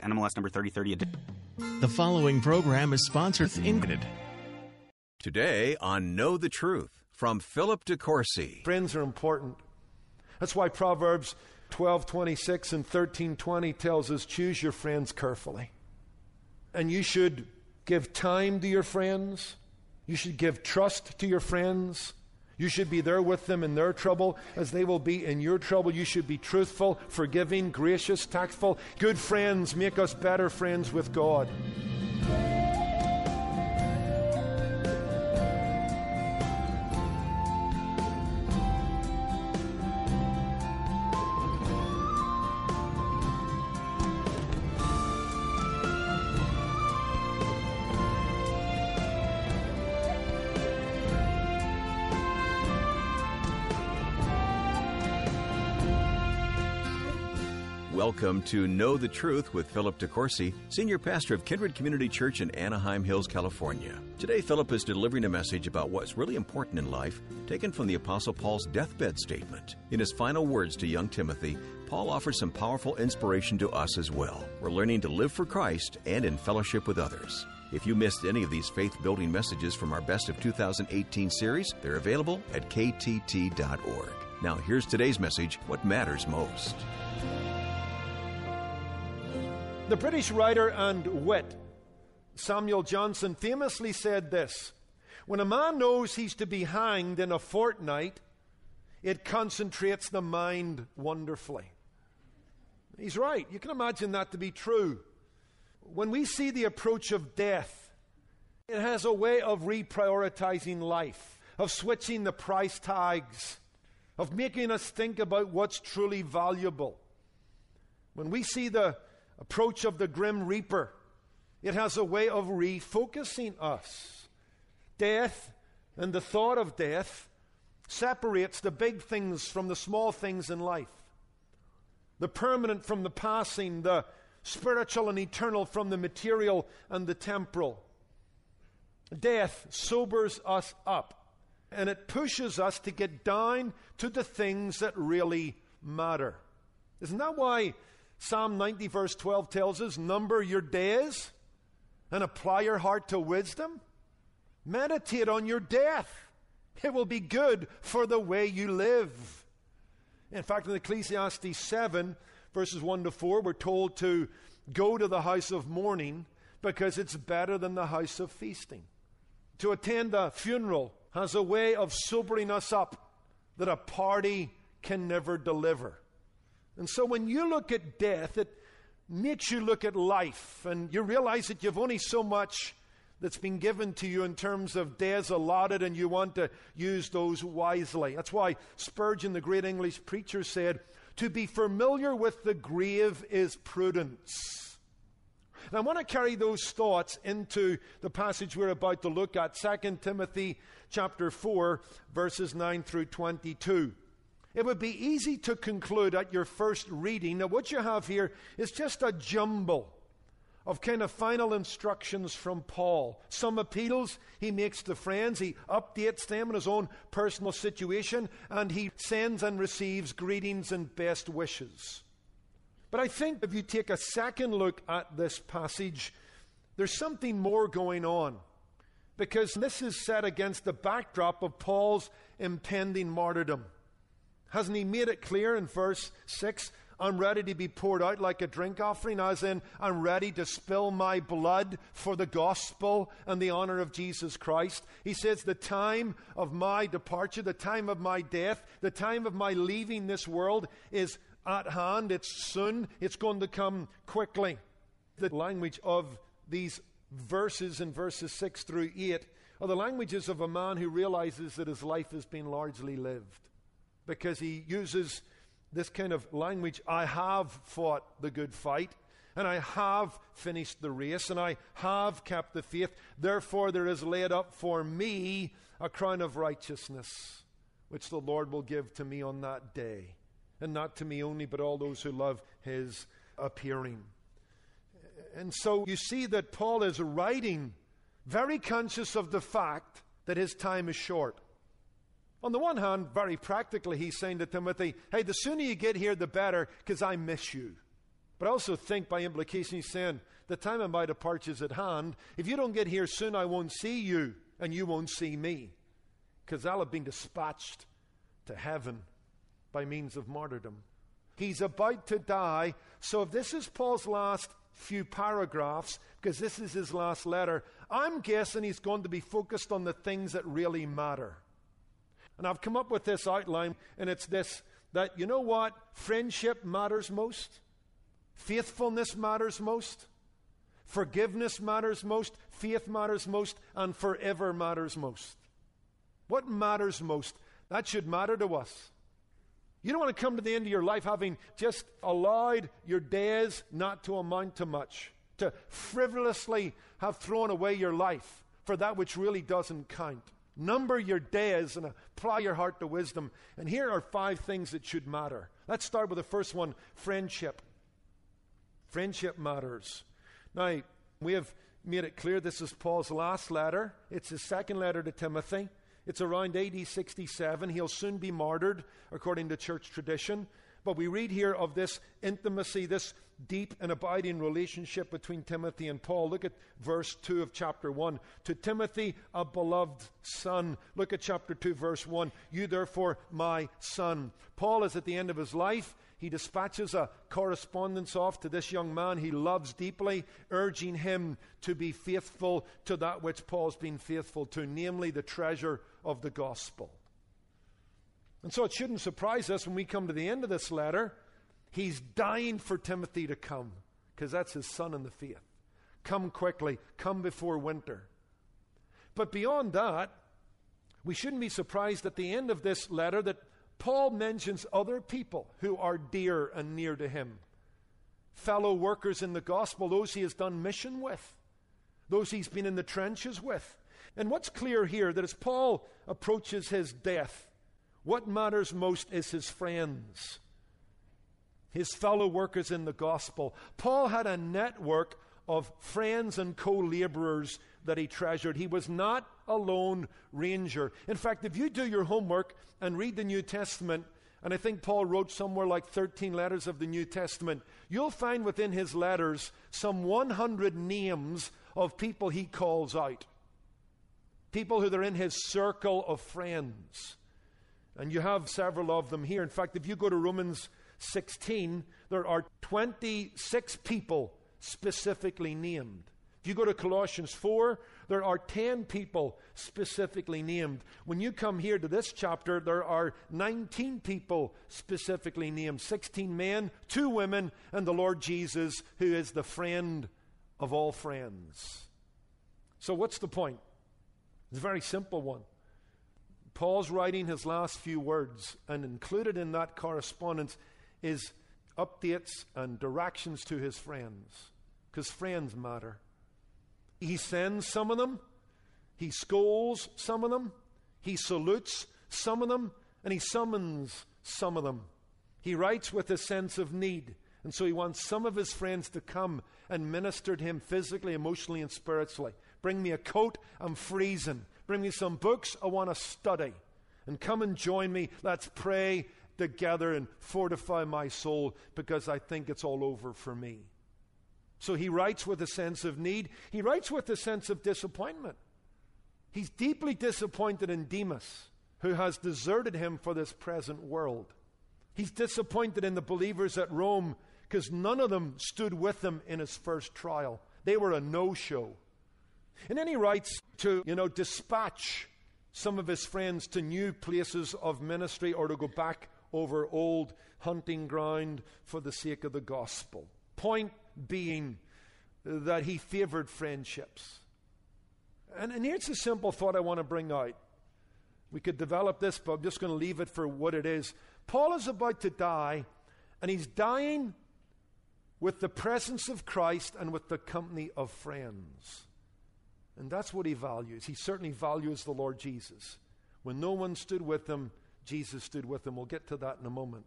NMLS number 3030. The following program is sponsored in Today on Know the Truth from Philip DeCourcy. Friends are important. That's why Proverbs 12:26 and 13:20 tells us choose your friends carefully. And you should give time to your friends. You should give trust to your friends. You should be there with them in their trouble as they will be in your trouble. You should be truthful, forgiving, gracious, tactful. Good friends make us better friends with God. Welcome to Know the Truth with Philip DeCourcy, Senior Pastor of Kindred Community Church in Anaheim Hills, California. Today, Philip is delivering a message about what's really important in life, taken from the Apostle Paul's deathbed statement. In his final words to young Timothy, Paul offers some powerful inspiration to us as well. We're learning to live for Christ and in fellowship with others. If you missed any of these faith building messages from our Best of 2018 series, they're available at ktt.org. Now, here's today's message What Matters Most. The British writer and wit Samuel Johnson famously said this When a man knows he's to be hanged in a fortnight, it concentrates the mind wonderfully. He's right. You can imagine that to be true. When we see the approach of death, it has a way of reprioritizing life, of switching the price tags, of making us think about what's truly valuable. When we see the approach of the grim reaper, it has a way of refocusing us. Death and the thought of death separates the big things from the small things in life, the permanent from the passing, the spiritual and eternal from the material and the temporal. Death sobers us up and it pushes us to get down to the things that really matter. Isn't that why Psalm 90, verse 12 tells us number your days and apply your heart to wisdom. Meditate on your death. It will be good for the way you live. In fact, in Ecclesiastes 7, verses 1 to 4, we're told to go to the house of mourning because it's better than the house of feasting. To attend a funeral has a way of sobering us up that a party can never deliver. And so when you look at death, it makes you look at life, and you realize that you've only so much that's been given to you in terms of days allotted, and you want to use those wisely. That's why Spurgeon, the great English preacher, said, To be familiar with the grave is prudence. And I want to carry those thoughts into the passage we're about to look at, 2 Timothy chapter 4, verses 9 through 22. It would be easy to conclude at your first reading that what you have here is just a jumble of kind of final instructions from Paul. Some appeals he makes to friends, he updates them in his own personal situation, and he sends and receives greetings and best wishes. But I think if you take a second look at this passage, there's something more going on. Because this is set against the backdrop of Paul's impending martyrdom. Hasn't he made it clear in verse 6? I'm ready to be poured out like a drink offering, as in, I'm ready to spill my blood for the gospel and the honor of Jesus Christ. He says, The time of my departure, the time of my death, the time of my leaving this world is at hand. It's soon. It's going to come quickly. The language of these verses in verses 6 through 8 are the languages of a man who realizes that his life has been largely lived because he uses this kind of language I have fought the good fight. and I have finished the race, and I have kept the faith. Therefore, there is laid up for me a crown of righteousness, which the Lord will give to me on that day. And not to me only, but all those who love his appearing. And so you see that Paul is writing very conscious of the fact that his time is short. On the one hand, very practically, he's saying to Timothy, hey, the sooner you get here, the better, because I miss you. But I also think by implication, he's saying, the time of my departure is at hand. If you don't get here soon, I won't see you, and you won't see me, because I'll have been dispatched to heaven by means of martyrdom. He's about to die. So if this is Paul's last few paragraphs, because this is his last letter, I'm guessing he's going to be focused on the things that really matter. And I've come up with this outline, and it's this that you know what? Friendship matters most, faithfulness matters most, forgiveness matters most, faith matters most, and forever matters most. What matters most? That should matter to us. You don't want to come to the end of your life having just allowed your days not to amount to much, to frivolously have thrown away your life for that which really doesn't count. Number your days and apply your heart to wisdom. And here are five things that should matter. Let's start with the first one friendship. Friendship matters. Now, we have made it clear this is Paul's last letter, it's his second letter to Timothy. It's around AD 67. He'll soon be martyred, according to church tradition. But we read here of this intimacy, this deep and abiding relationship between Timothy and Paul. Look at verse 2 of chapter 1. To Timothy, a beloved son. Look at chapter 2, verse 1. You, therefore, my son. Paul is at the end of his life. He dispatches a correspondence off to this young man he loves deeply, urging him to be faithful to that which Paul's been faithful to, namely the treasure of the gospel. And so it shouldn't surprise us when we come to the end of this letter. He's dying for Timothy to come, because that's his son in the faith. Come quickly, come before winter. But beyond that, we shouldn't be surprised at the end of this letter that Paul mentions other people who are dear and near to him fellow workers in the gospel, those he has done mission with, those he's been in the trenches with. And what's clear here that as Paul approaches his death, what matters most is his friends, his fellow workers in the gospel. Paul had a network of friends and co laborers that he treasured. He was not a lone ranger. In fact, if you do your homework and read the New Testament, and I think Paul wrote somewhere like 13 letters of the New Testament, you'll find within his letters some 100 names of people he calls out. People who are in his circle of friends. And you have several of them here. In fact, if you go to Romans 16, there are 26 people specifically named. If you go to Colossians 4, there are 10 people specifically named. When you come here to this chapter, there are 19 people specifically named 16 men, 2 women, and the Lord Jesus, who is the friend of all friends. So, what's the point? It's a very simple one. Paul's writing his last few words, and included in that correspondence is updates and directions to his friends, because friends matter. He sends some of them, he scolds some of them, he salutes some of them, and he summons some of them. He writes with a sense of need. And so he wants some of his friends to come and minister to him physically, emotionally, and spiritually. Bring me a coat, I'm freezing. Bring me some books, I want to study. And come and join me. Let's pray together and fortify my soul because I think it's all over for me. So he writes with a sense of need. He writes with a sense of disappointment. He's deeply disappointed in Demas, who has deserted him for this present world. He's disappointed in the believers at Rome because none of them stood with him in his first trial. They were a no show. And then he writes to, you know, dispatch some of his friends to new places of ministry or to go back over old hunting ground for the sake of the gospel. Point being that he favored friendships. And, and here's a simple thought I want to bring out. We could develop this, but I'm just going to leave it for what it is. Paul is about to die, and he's dying with the presence of Christ and with the company of friends. And that's what he values. He certainly values the Lord Jesus. When no one stood with him, Jesus stood with him. We'll get to that in a moment.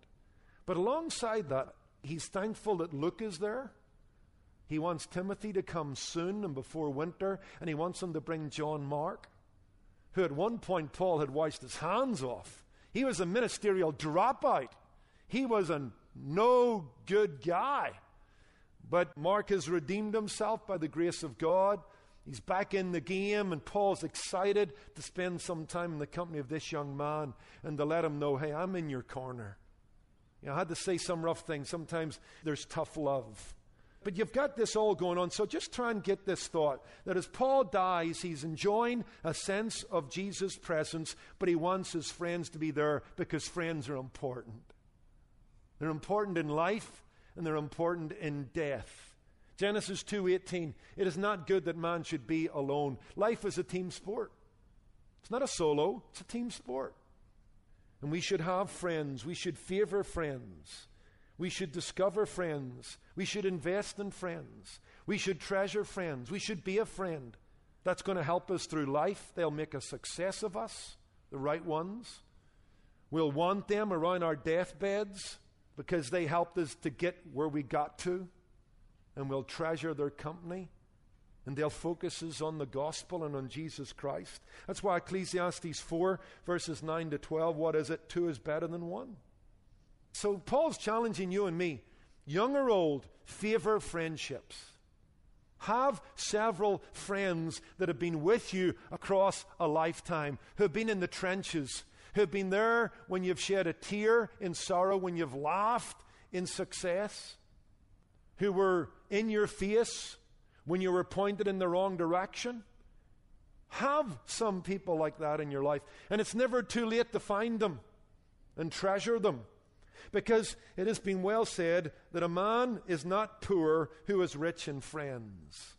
But alongside that, he's thankful that Luke is there. He wants Timothy to come soon and before winter, and he wants him to bring John Mark, who at one point Paul had washed his hands off. He was a ministerial dropout. He was a no good guy. But Mark has redeemed himself by the grace of God. He's back in the game, and Paul's excited to spend some time in the company of this young man and to let him know, hey, I'm in your corner. You know, I had to say some rough things. Sometimes there's tough love. But you've got this all going on, so just try and get this thought that as Paul dies, he's enjoying a sense of Jesus' presence, but he wants his friends to be there because friends are important. They're important in life and they're important in death. Genesis 2:18 It is not good that man should be alone. Life is a team sport. It's not a solo, it's a team sport. And we should have friends. We should favor friends. We should discover friends. We should invest in friends. We should treasure friends. We should be a friend. That's going to help us through life. They'll make a success of us, the right ones. We'll want them around our deathbeds because they helped us to get where we got to, and we'll treasure their company. And they'll focus us on the gospel and on Jesus Christ. That's why Ecclesiastes 4, verses 9 to 12, what is it? Two is better than one. So Paul's challenging you and me, young or old, favor friendships. Have several friends that have been with you across a lifetime, who have been in the trenches, who have been there when you've shed a tear in sorrow, when you've laughed in success, who were in your face when you were pointed in the wrong direction. Have some people like that in your life. And it's never too late to find them and treasure them. Because it has been well said that a man is not poor who is rich in friends.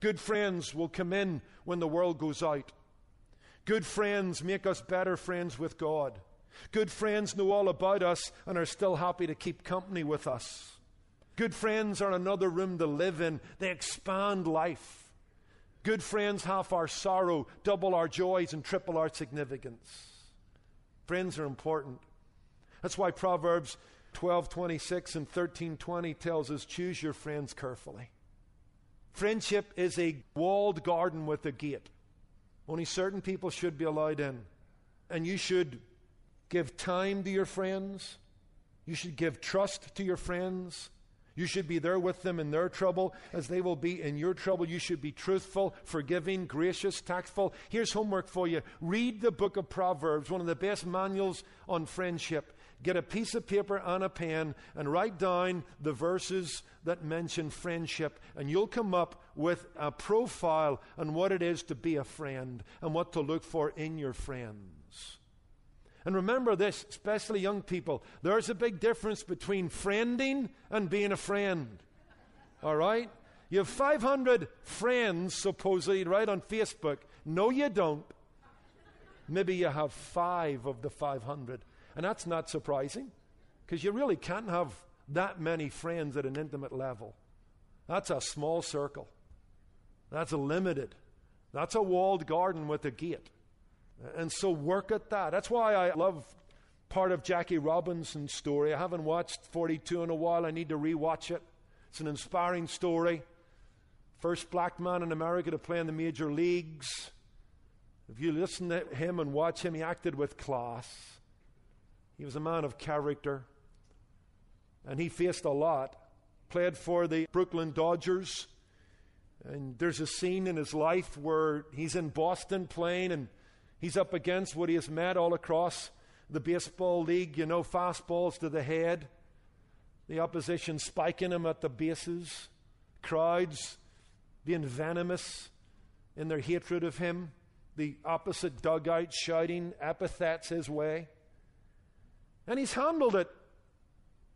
Good friends will come in when the world goes out. Good friends make us better friends with God. Good friends know all about us and are still happy to keep company with us. Good friends are another room to live in, they expand life. Good friends half our sorrow, double our joys, and triple our significance. Friends are important. That's why Proverbs 12:26 and 13:20 tells us choose your friends carefully. Friendship is a walled garden with a gate. Only certain people should be allowed in. And you should give time to your friends. You should give trust to your friends. You should be there with them in their trouble as they will be in your trouble. You should be truthful, forgiving, gracious, tactful. Here's homework for you read the book of Proverbs, one of the best manuals on friendship. Get a piece of paper and a pen and write down the verses that mention friendship, and you'll come up with a profile on what it is to be a friend and what to look for in your friends. And remember this, especially young people, there's a big difference between friending and being a friend. All right? You have 500 friends, supposedly, right, on Facebook. No, you don't. Maybe you have five of the 500. And that's not surprising because you really can't have that many friends at an intimate level. That's a small circle. That's a limited. That's a walled garden with a gate. And so work at that. That's why I love part of Jackie Robinson's story. I haven't watched 42 in a while. I need to rewatch it. It's an inspiring story. First black man in America to play in the major leagues. If you listen to him and watch him, he acted with class. He was a man of character, and he faced a lot. Played for the Brooklyn Dodgers, and there's a scene in his life where he's in Boston playing, and he's up against what he has met all across the baseball league. You know, fastballs to the head, the opposition spiking him at the bases, crowds being venomous in their hatred of him, the opposite dugout shouting epithets his way. And he's handled it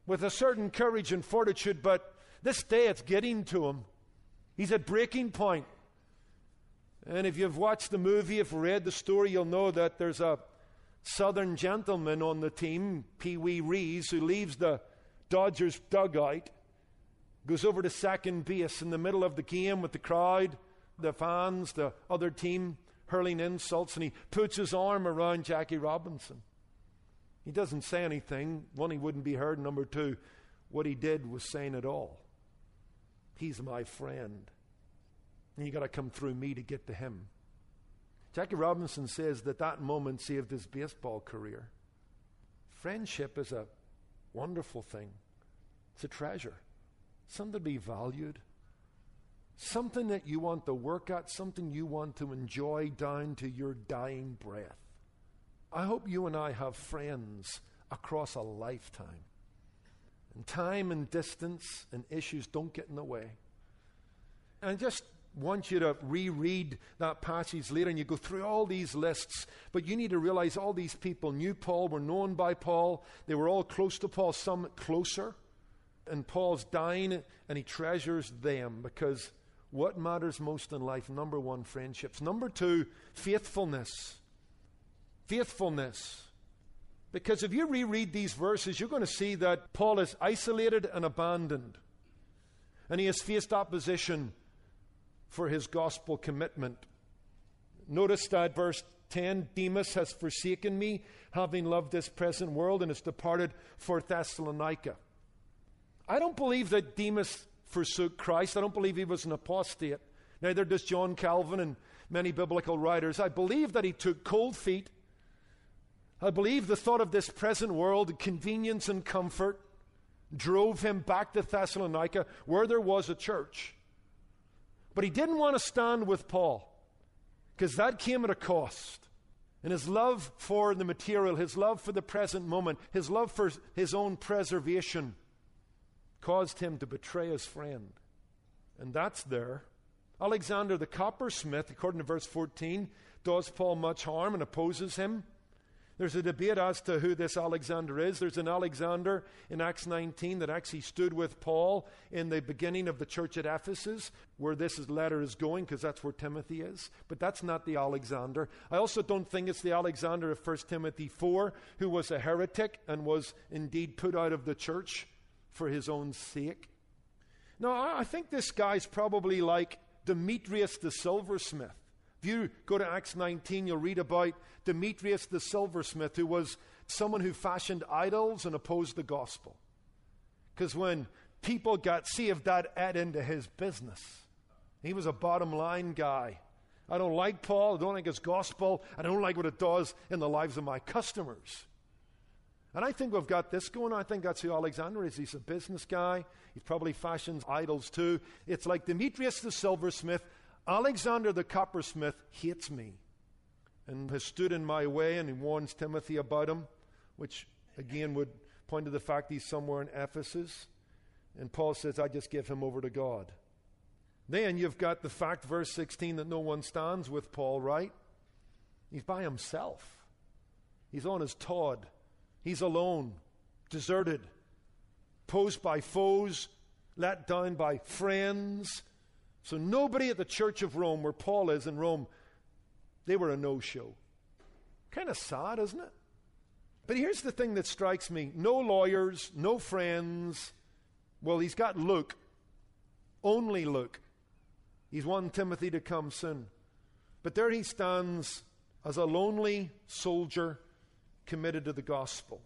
with a certain courage and fortitude, but this day it's getting to him. He's at breaking point. And if you've watched the movie, if read the story, you'll know that there's a southern gentleman on the team, Pee Wee Reese, who leaves the Dodgers dugout Goes over to second base in the middle of the game with the crowd, the fans, the other team hurling insults, and he puts his arm around Jackie Robinson. He doesn't say anything. One, he wouldn't be heard. Number two, what he did was saying it all. He's my friend. And you got to come through me to get to him. Jackie Robinson says that that moment saved his baseball career. Friendship is a wonderful thing, it's a treasure, something to be valued, something that you want to work at, something you want to enjoy down to your dying breath. I hope you and I have friends across a lifetime. And time and distance and issues don't get in the way. And just want you to reread that passage later and you go through all these lists. But you need to realize all these people knew Paul, were known by Paul, they were all close to Paul, some closer. And Paul's dying and he treasures them because what matters most in life? Number one, friendships. Number two, faithfulness. Faithfulness. Because if you reread these verses, you're going to see that Paul is isolated and abandoned. And he has faced opposition for his gospel commitment. Notice that verse 10 Demas has forsaken me, having loved this present world, and has departed for Thessalonica. I don't believe that Demas forsook Christ. I don't believe he was an apostate. Neither does John Calvin and many biblical writers. I believe that he took cold feet. I believe the thought of this present world, convenience and comfort, drove him back to Thessalonica, where there was a church. But he didn't want to stand with Paul because that came at a cost. And his love for the material, his love for the present moment, his love for his own preservation caused him to betray his friend. And that's there. Alexander the coppersmith, according to verse 14, does Paul much harm and opposes him. There's a debate as to who this Alexander is. There's an Alexander in Acts 19 that actually stood with Paul in the beginning of the church at Ephesus, where this letter is going, because that's where Timothy is. But that's not the Alexander. I also don't think it's the Alexander of 1 Timothy 4, who was a heretic and was indeed put out of the church for his own sake. No, I think this guy's probably like Demetrius the silversmith. You go to Acts 19, you'll read about Demetrius the silversmith, who was someone who fashioned idols and opposed the gospel. Because when people got saved, that ate into his business. He was a bottom line guy. I don't like Paul. I don't like his gospel. I don't like what it does in the lives of my customers. And I think we've got this going on. I think that's who Alexander is. He's a business guy. He probably fashions idols too. It's like Demetrius the silversmith Alexander the coppersmith hates me and has stood in my way, and he warns Timothy about him, which again would point to the fact he's somewhere in Ephesus. And Paul says, I just give him over to God. Then you've got the fact, verse 16, that no one stands with Paul, right? He's by himself. He's on his tod. He's alone, deserted, posed by foes, let down by friends, so nobody at the Church of Rome, where Paul is in Rome, they were a no show. Kind of sad, isn't it? But here's the thing that strikes me no lawyers, no friends. Well, he's got Luke, only Luke. He's wanting Timothy to come soon. But there he stands as a lonely soldier committed to the gospel.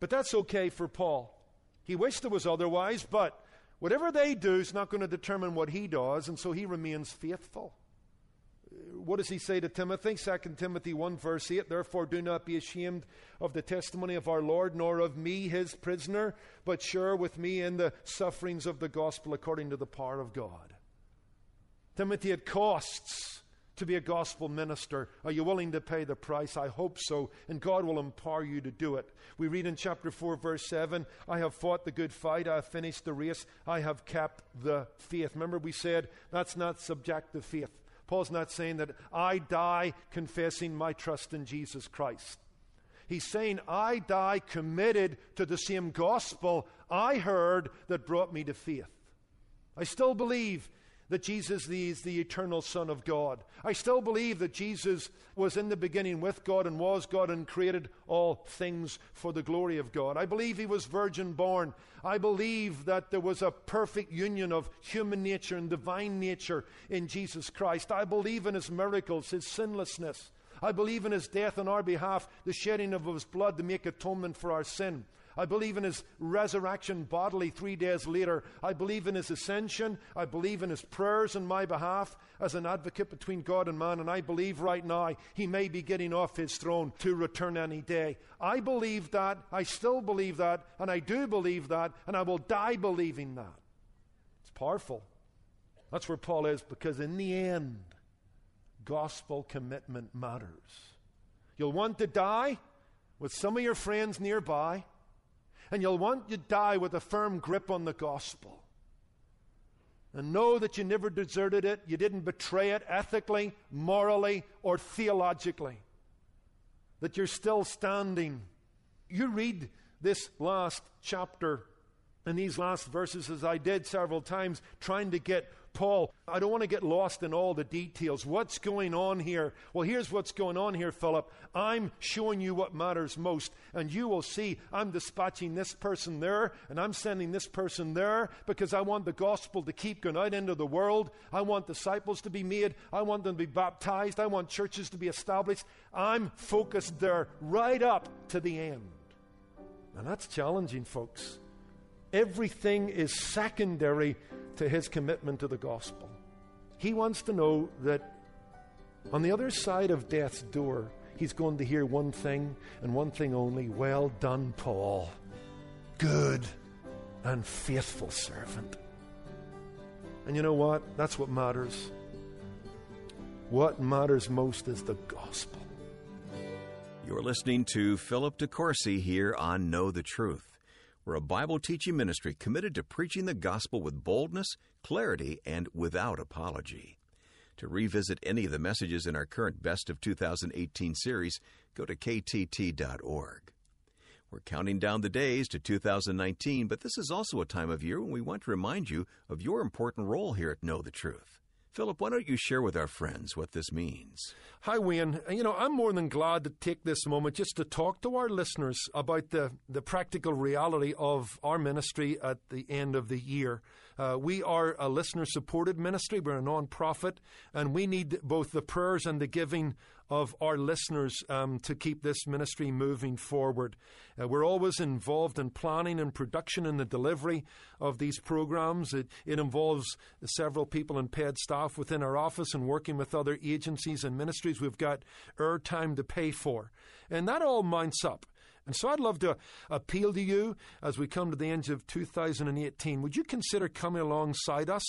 But that's okay for Paul. He wished it was otherwise, but Whatever they do is not going to determine what he does, and so he remains faithful. What does he say to Timothy? 2 Timothy 1, verse 8 Therefore, do not be ashamed of the testimony of our Lord, nor of me, his prisoner, but share with me in the sufferings of the gospel according to the power of God. Timothy, it costs to be a gospel minister? Are you willing to pay the price? I hope so, and God will empower you to do it. We read in chapter 4, verse 7 I have fought the good fight, I have finished the race, I have kept the faith. Remember, we said that's not subjective faith. Paul's not saying that I die confessing my trust in Jesus Christ. He's saying, I die committed to the same gospel I heard that brought me to faith. I still believe that Jesus is the eternal Son of God. I still believe that Jesus was in the beginning with God and was God and created all things for the glory of God. I believe he was virgin born. I believe that there was a perfect union of human nature and divine nature in Jesus Christ. I believe in his miracles, his sinlessness. I believe in his death on our behalf, the shedding of his blood to make atonement for our sin. I believe in his resurrection bodily three days later. I believe in his ascension. I believe in his prayers on my behalf as an advocate between God and man. And I believe right now he may be getting off his throne to return any day. I believe that. I still believe that. And I do believe that. And I will die believing that. It's powerful. That's where Paul is because in the end, gospel commitment matters. You'll want to die with some of your friends nearby and you'll want to die with a firm grip on the gospel. And know that you never deserted it, you didn't betray it ethically, morally, or theologically. That you're still standing. You read this last chapter and these last verses, as I did several times, trying to get Paul, I don't want to get lost in all the details. What's going on here? Well, here's what's going on here, Philip. I'm showing you what matters most, and you will see I'm dispatching this person there, and I'm sending this person there because I want the gospel to keep going out into the world. I want disciples to be made. I want them to be baptized. I want churches to be established. I'm focused there right up to the end. And that's challenging, folks. Everything is secondary to his commitment to the gospel. He wants to know that on the other side of death's door, he's going to hear one thing and one thing only Well done, Paul. Good and faithful servant. And you know what? That's what matters. What matters most is the gospel. You're listening to Philip DeCourcy here on Know the Truth. We're a Bible teaching ministry committed to preaching the gospel with boldness, clarity, and without apology. To revisit any of the messages in our current Best of 2018 series, go to ktt.org. We're counting down the days to 2019, but this is also a time of year when we want to remind you of your important role here at Know the Truth. Philip, why don't you share with our friends what this means? Hi, Wayne. You know, I'm more than glad to take this moment just to talk to our listeners about the, the practical reality of our ministry at the end of the year. Uh, we are a listener supported ministry, we're a non profit, and we need both the prayers and the giving of our listeners um, to keep this ministry moving forward. Uh, we're always involved in planning and production and the delivery of these programs. It, it involves several people and paid staff within our office and working with other agencies and ministries we've got airtime to pay for. And that all mounts up. And so I'd love to appeal to you as we come to the end of 2018. Would you consider coming alongside us?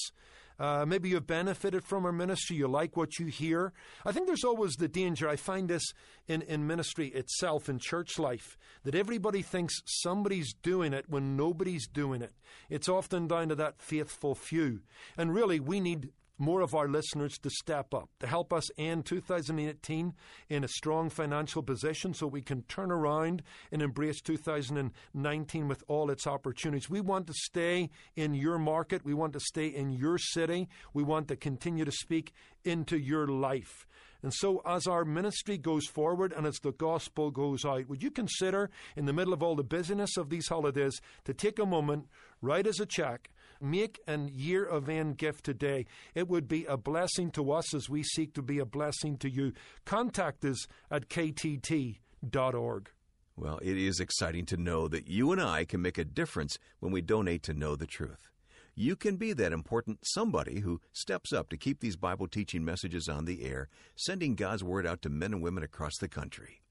Uh, maybe you've benefited from our ministry. You like what you hear. I think there's always the danger. I find this in, in ministry itself, in church life, that everybody thinks somebody's doing it when nobody's doing it. It's often down to that faithful few. And really, we need more of our listeners to step up, to help us end 2018 in a strong financial position so we can turn around and embrace 2019 with all its opportunities. We want to stay in your market. We want to stay in your city. We want to continue to speak into your life. And so, as our ministry goes forward and as the gospel goes out, would you consider, in the middle of all the busyness of these holidays, to take a moment, write us a check, make an year of end gift today? It would be a blessing to us as we seek to be a blessing to you. Contact us at ktt.org. Well, it is exciting to know that you and I can make a difference when we donate to know the truth. You can be that important somebody who steps up to keep these Bible teaching messages on the air, sending God's Word out to men and women across the country.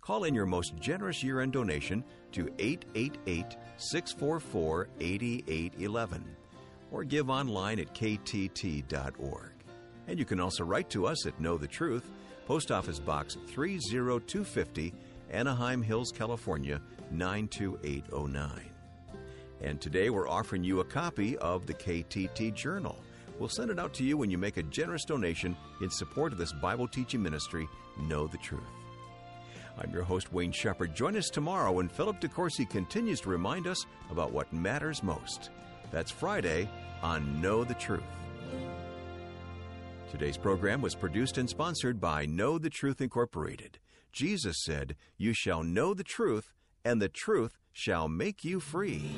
Call in your most generous year end donation to 888 644 8811 or give online at ktt.org. And you can also write to us at Know the Truth, Post Office Box 30250, Anaheim Hills, California 92809. And today we're offering you a copy of the KTT Journal. We'll send it out to you when you make a generous donation in support of this Bible teaching ministry, Know the Truth. I'm your host, Wayne Shepherd. Join us tomorrow when Philip DeCourcy continues to remind us about what matters most. That's Friday on Know the Truth. Today's program was produced and sponsored by Know the Truth Incorporated. Jesus said, You shall know the truth, and the truth shall make you free.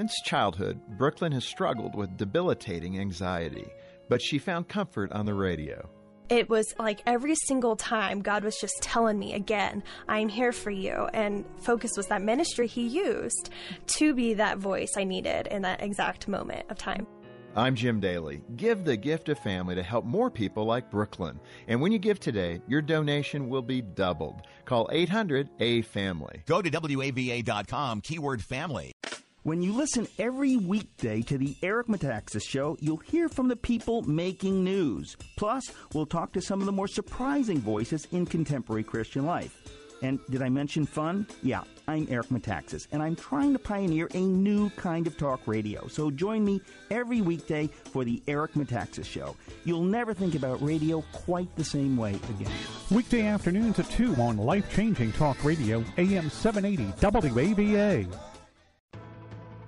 Since childhood, Brooklyn has struggled with debilitating anxiety, but she found comfort on the radio. It was like every single time God was just telling me again, I'm here for you. And Focus was that ministry He used to be that voice I needed in that exact moment of time. I'm Jim Daly. Give the gift of family to help more people like Brooklyn. And when you give today, your donation will be doubled. Call 800 A Family. Go to WAVA.com, keyword family. When you listen every weekday to the Eric Metaxas Show, you'll hear from the people making news. Plus, we'll talk to some of the more surprising voices in contemporary Christian life. And did I mention fun? Yeah, I'm Eric Metaxas, and I'm trying to pioneer a new kind of talk radio. So join me every weekday for the Eric Metaxas Show. You'll never think about radio quite the same way again. Weekday afternoons at 2 on Life Changing Talk Radio, AM 780 WAVA.